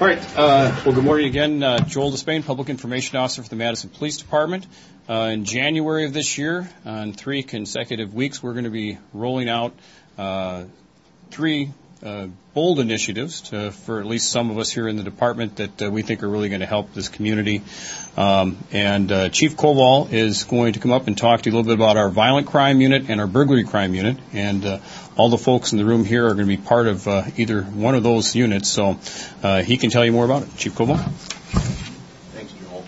All right. Uh, well, good morning again. Uh, Joel Despain, Public Information Officer for the Madison Police Department. Uh, in January of this year, on three consecutive weeks, we're going to be rolling out uh, three uh, bold initiatives to, for at least some of us here in the department that uh, we think are really going to help this community. Um, and uh, Chief Koval is going to come up and talk to you a little bit about our violent crime unit and our burglary crime unit. And uh, all the folks in the room here are going to be part of uh, either one of those units. So uh, he can tell you more about it. Chief Koval. Thanks, Joel.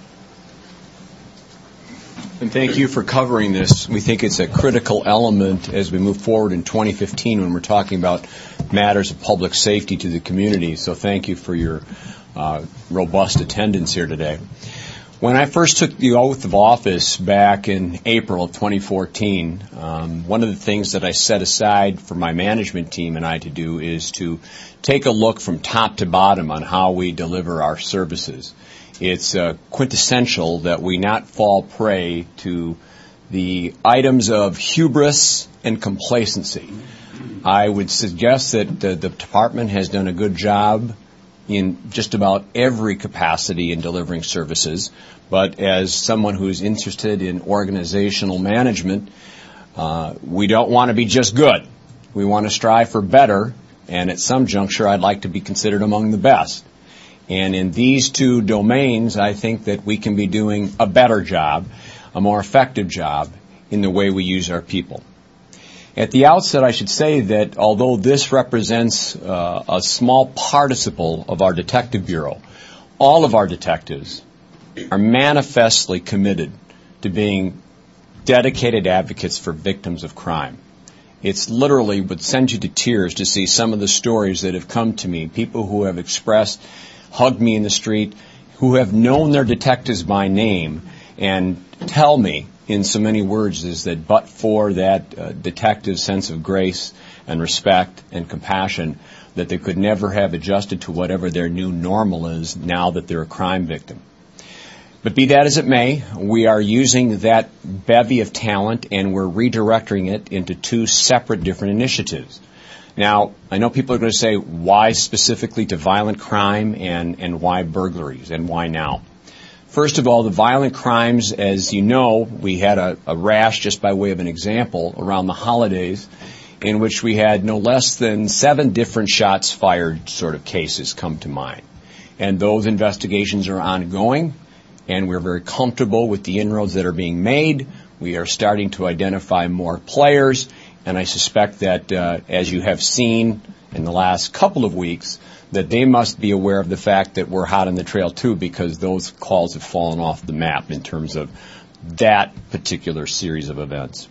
And thank you for covering this. We think it's a critical element as we move forward in 2015 when we're talking about matters of public safety to the community. So thank you for your uh, robust attendance here today. When I first took the oath of office back in April of 2014, um, one of the things that I set aside for my management team and I to do is to take a look from top to bottom on how we deliver our services. It's uh, quintessential that we not fall prey to the items of hubris and complacency. I would suggest that the, the department has done a good job in just about every capacity in delivering services. But as someone who's interested in organizational management, uh, we don't want to be just good. We want to strive for better, and at some juncture, I'd like to be considered among the best. And in these two domains, I think that we can be doing a better job, a more effective job in the way we use our people. At the outset, I should say that although this represents uh, a small participle of our detective bureau, all of our detectives are manifestly committed to being dedicated advocates for victims of crime. It's literally would send you to tears to see some of the stories that have come to me. People who have expressed, hugged me in the street, who have known their detectives by name and tell me in so many words is that but for that uh, detective's sense of grace and respect and compassion, that they could never have adjusted to whatever their new normal is now that they're a crime victim. But be that as it may, we are using that bevy of talent and we're redirecting it into two separate different initiatives. Now, I know people are going to say, why specifically to violent crime and, and why burglaries and why now? First of all, the violent crimes, as you know, we had a, a, rash, just by way of an example, around the holidays, in which we had no less than seven different shots fired sort of cases come to mind. And those investigations are ongoing, and we're very comfortable with the inroads that are being made. We are starting to identify more players, and I suspect that, uh, as you have seen in the last couple of weeks, that they must be aware of the fact that we're hot on the trail too because those calls have fallen off the map in terms of that particular series of events.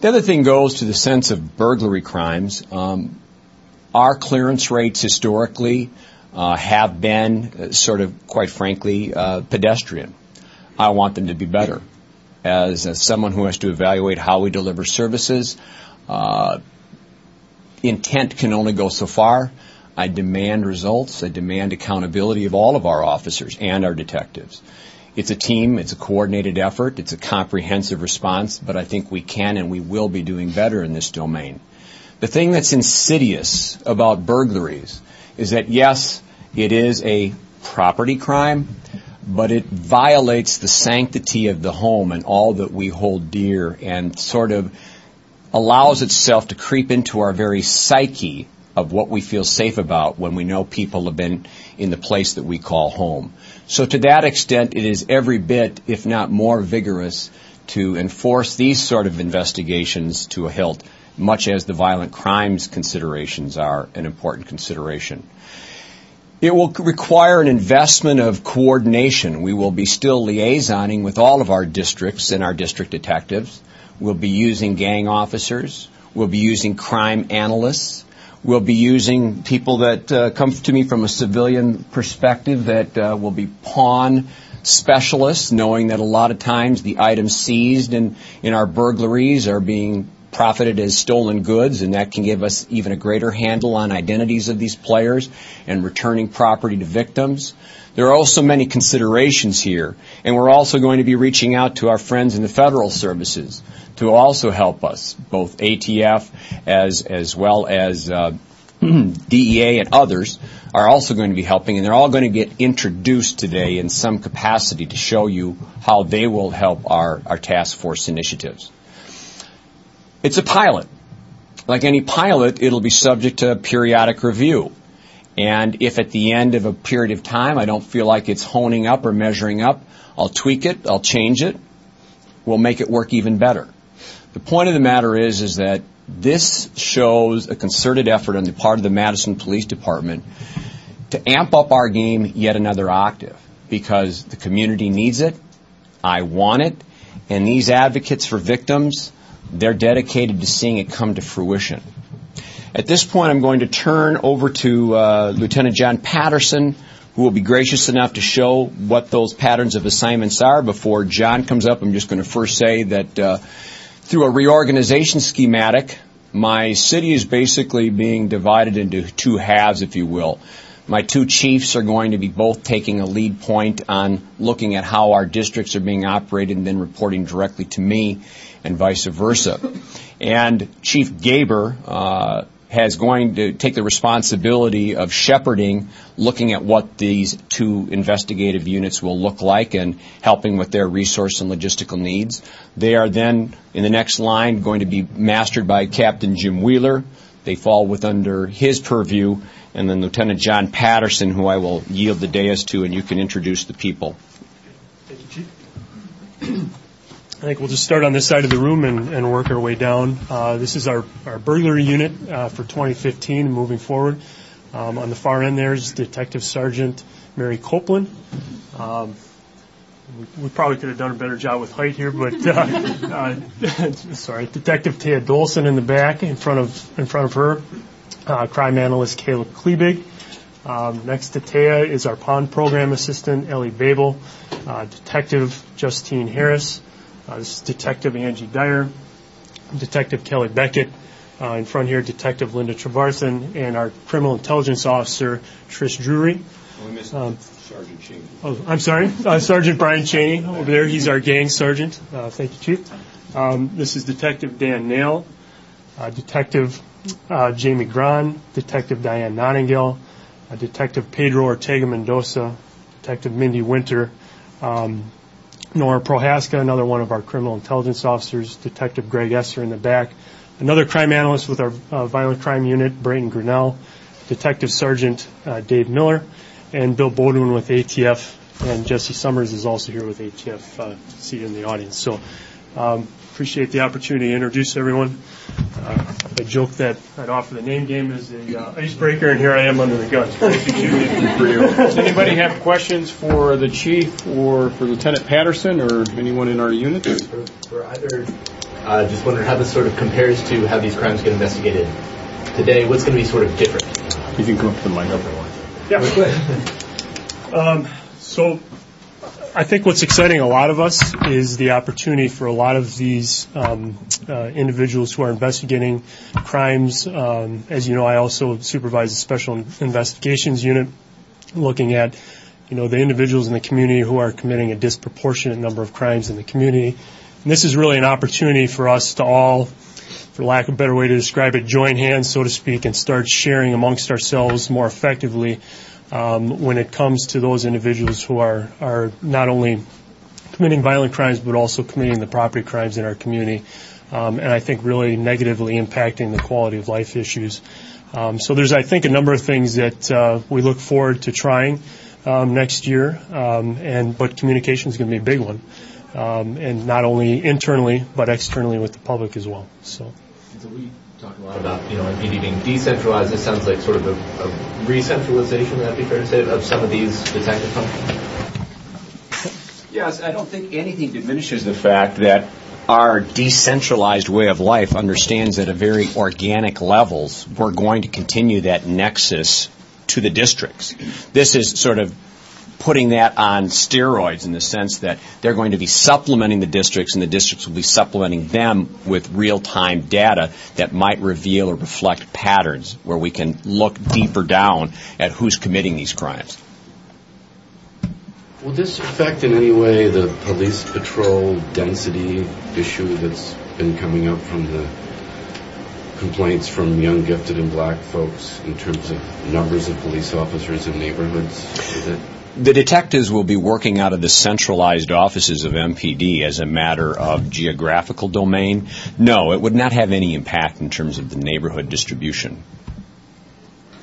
The other thing goes to the sense of burglary crimes. Um, our clearance rates historically uh, have been uh, sort of, quite frankly, uh, pedestrian. I want them to be better. As, as, someone who has to evaluate how we deliver services, uh, intent can only go so far. I demand results. I demand accountability of all of our officers and our detectives. It's a team. It's a coordinated effort. It's a comprehensive response, but I think we can and we will be doing better in this domain. The thing that's insidious about burglaries is that yes, it is a property crime, but it violates the sanctity of the home and all that we hold dear and sort of allows itself to creep into our very psyche of what we feel safe about when we know people have been in the place that we call home. So to that extent, it is every bit, if not more vigorous, to enforce these sort of investigations to a hilt, much as the violent crimes considerations are an important consideration. It will require an investment of coordination. We will be still liaisoning with all of our districts and our district detectives. We'll be using gang officers. We'll be using crime analysts. We'll be using people that uh, come to me from a civilian perspective that uh, will be pawn specialists, knowing that a lot of times the items seized in, in our burglaries are being profited as stolen goods, and that can give us even a greater handle on identities of these players and returning property to victims. There are also many considerations here, and we're also going to be reaching out to our friends in the federal services to also help us, both ATF as as well as uh, DEA and others are also going to be helping, and they're all going to get introduced today in some capacity to show you how they will help our, our task force initiatives. It's a pilot. Like any pilot, it'll be subject to periodic review. And if at the end of a period of time I don't feel like it's honing up or measuring up, I'll tweak it, I'll change it, we'll make it work even better. The point of the matter is, is that this shows a concerted effort on the part of the Madison Police Department to amp up our game yet another octave because the community needs it, I want it, and these advocates for victims, they're dedicated to seeing it come to fruition. At this point, I'm going to turn over to uh, Lieutenant John Patterson, who will be gracious enough to show what those patterns of assignments are. Before John comes up, I'm just going to first say that uh, through a reorganization schematic, my city is basically being divided into two halves, if you will. My two chiefs are going to be both taking a lead point on looking at how our districts are being operated and then reporting directly to me and vice versa. And Chief Gaber, uh, has going to take the responsibility of shepherding, looking at what these two investigative units will look like and helping with their resource and logistical needs. They are then, in the next line, going to be mastered by Captain Jim Wheeler. They fall with under his purview, and then Lieutenant John Patterson, who I will yield the dais to, and you can introduce the people. Thank you, Chief. I think we'll just start on this side of the room and, and work our way down. Uh, this is our, our burglary unit uh, for 2015 moving forward. Um, on the far end there is Detective Sergeant Mary Copeland. Um, we, probably could have done a better job with height here, but uh, uh sorry, Detective Taya Dolson in the back in front of in front of her. Uh, crime analyst Caleb Klebig. Um, next to Taya is our pawn program assistant Ellie Babel, uh, Detective Justine Harris, uh, this is Detective Angie Dyer, Detective Kelly Beckett, uh, in front here, Detective Linda Trevarthen, and our criminal intelligence officer, Trish Drury. Um, Sergeant Cheney. Oh, I'm sorry, uh, Sergeant Brian Cheney over there. He's our gang sergeant. Uh, thank you, Chief. Um, this is Detective Dan Nail, uh, Detective uh, Jamie Gran, Detective Diane Nottingale, Detective Pedro Ortega Mendoza, Detective Mindy Winter, um, Nora Prohaska, another one of our criminal intelligence officers, Detective Greg Esser in the back, another crime analyst with our uh, violent crime unit, Brayton Grinnell, Detective Sergeant uh, Dave Miller, and Bill Bodwin with ATF, and Jesse Summers is also here with ATF, uh, seated in the audience. So um, appreciate the opportunity to introduce everyone. Uh, I joke that I'd offer the name game as the uh, icebreaker, and here I am under the gun. Does anybody have questions for the chief or for Lieutenant Patterson or anyone in our unit? For, for either, uh, just wondering how this sort of compares to how these crimes get investigated today. What's going to be sort of different? You can come up to the mic. Yeah. um, so I think what's exciting a lot of us is the opportunity for a lot of these um, uh, individuals who are investigating crimes. Um, as you know, I also supervise a special investigations unit looking at you know the individuals in the community who are committing a disproportionate number of crimes in the community. And this is really an opportunity for us to all, for lack of a better way to describe it, join hands, so to speak, and start sharing amongst ourselves more effectively um, when it comes to those individuals who are, are not only committing violent crimes but also committing the property crimes in our community. Um, and I think really negatively impacting the quality of life issues. Um, so there's, I think, a number of things that uh, we look forward to trying um, next year, um, and but communication is going to be a big one, um, and not only internally but externally with the public as well. So. So we talk a lot about you know MPD being decentralized. This sounds like sort of a, a re-centralization. Would that be fair to say of some of these detective functions? Yes, I don't think anything diminishes the fact that our decentralized way of life understands that at a very organic levels we're going to continue that nexus to the districts. This is sort of putting that on steroids in the sense that they're going to be supplementing the districts and the districts will be supplementing them with real-time data that might reveal or reflect patterns where we can look deeper down at who's committing these crimes. Will this affect in any way the police patrol density issue that's been coming up from the complaints from young, gifted, and black folks in terms of numbers of police officers in neighborhoods? The detectives will be working out of the centralized offices of MPD as a matter of geographical domain. No, it would not have any impact in terms of the neighborhood distribution.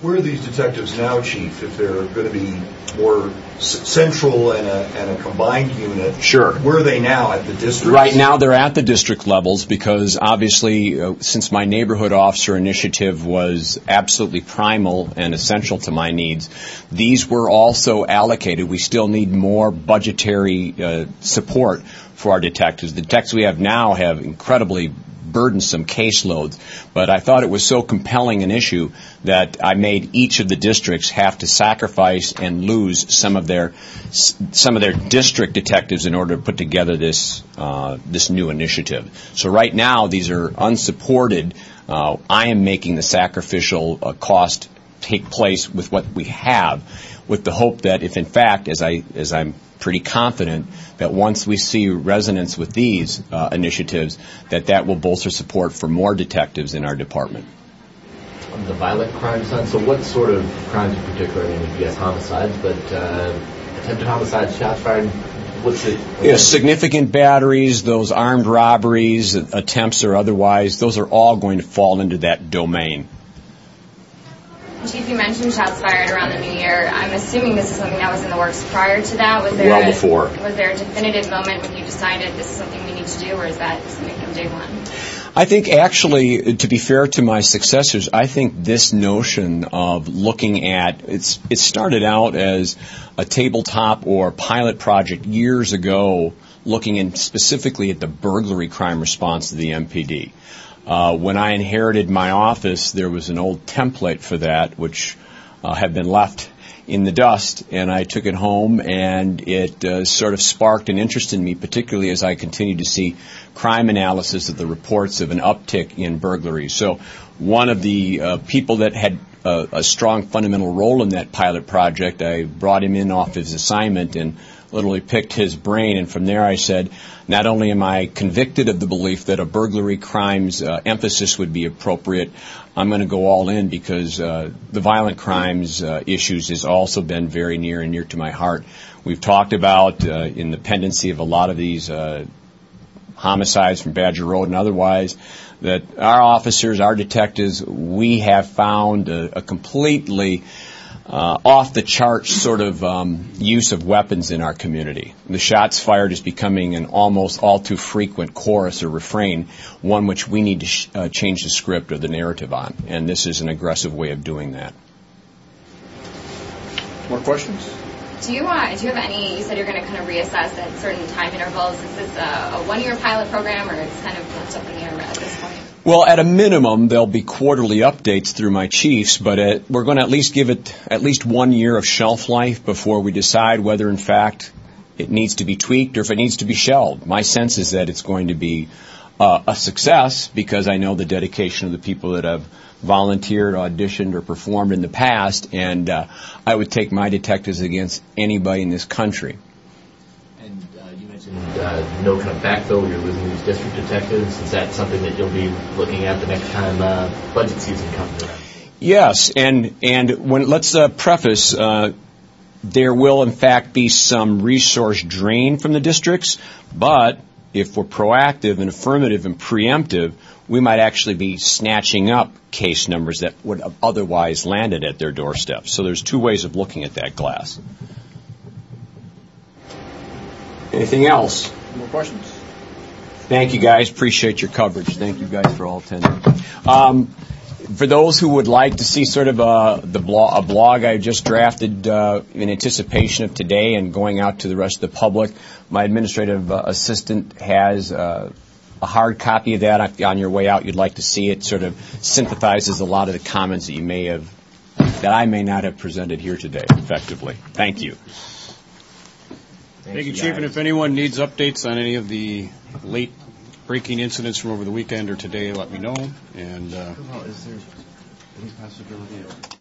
Where are these detectives now, Chief, if they're going to be more central and a, and a combined unit? Sure. Where are they now, at the district? Right now, they're at the district levels because obviously, uh, since my neighborhood officer initiative was absolutely primal and essential to my needs, these were also allocated. We still need more budgetary uh, support for our detectives. The detectives we have now have incredibly burdensome caseloads, but I thought it was so compelling an issue that I made each of the districts have to sacrifice and lose some of their some of their district detectives in order to put together this uh, this new initiative. So right now these are unsupported. Uh, I am making the sacrificial uh, cost take place with what we have, with the hope that if in fact, as I as I'm pretty confident that once we see resonance with these uh, initiatives, that that will bolster support for more detectives in our department. On the violent crime side, so what sort of crimes in particular? I mean, yes, homicides, but uh, attempted homicides, shots fired. What's it? Yeah, significant batteries, those armed robberies, attempts or otherwise, those are all going to fall into that domain. Chief, you mentioned shots fired around the new year. I'm assuming this is something that was in the works prior to that. Was there Well a, before. Was there a definitive moment when you decided this is something we need to do, or is that something from day one? I think actually, to be fair to my successors, I think this notion of looking at it's it started out as a tabletop or pilot project years ago, looking in specifically at the burglary crime response to the MPD. Uh, when I inherited my office, there was an old template for that, which uh, had been left in the dust, and I took it home, and it uh, sort of sparked an interest in me, particularly as I continued to see crime analysis of the reports of an uptick in burglaries. So, one of the uh, people that had uh, a strong fundamental role in that pilot project, I brought him in off his assignment and literally picked his brain, and from there I said, not only am I convicted of the belief that a burglary crimes uh, emphasis would be appropriate, I'm going to go all in because uh, the violent crimes uh, issues has also been very near and near to my heart. We've talked about uh, in the pendency of a lot of these uh, homicides from Badger Road and otherwise, that our officers, our detectives, we have found a, a completely uh, off the charts sort of um, use of weapons in our community. The shots fired is becoming an almost all too frequent chorus or refrain, one which we need to sh- uh, change the script or the narrative on. And this is an aggressive way of doing that. More questions? Do you uh, do you have any? You said you're going to kind of reassess at certain time intervals. Is this a, a one-year pilot program, or it's kind of left up in the air at this point? Well, at a minimum, there'll be quarterly updates through my chiefs, but at, we're going to at least give it at least one year of shelf life before we decide whether, in fact, it needs to be tweaked or if it needs to be shelved. My sense is that it's going to be uh, a success because I know the dedication of the people that have volunteered, auditioned, or performed in the past, and uh, I would take my detectives against anybody in this country. And uh, you mentioned uh, no kind of backfill. You're losing these district detectives. Is that something that you'll be looking at the next time uh, budget season comes around? Yes, and and when let's uh, preface. Uh, there will, in fact, be some resource drain from the districts, but if we're proactive and affirmative and preemptive, we might actually be snatching up case numbers that would have otherwise landed at their doorstep. So there's two ways of looking at that glass. Anything else? More questions? Thank you guys. Appreciate your coverage. Thank you guys for all attending. Um, for those who would like to see sort of a, the blog, a blog I just drafted uh, in anticipation of today and going out to the rest of the public, my administrative uh, assistant has uh, a hard copy of that. If on your way out you'd like to see it, sort of synthesizes a lot of the comments that you may have, that I may not have presented here today effectively. Thank you. Thank you, Chief. And if anyone needs updates on any of the late breaking incidents from over the weekend or today, let me know. And uh, Well, is there any possibility of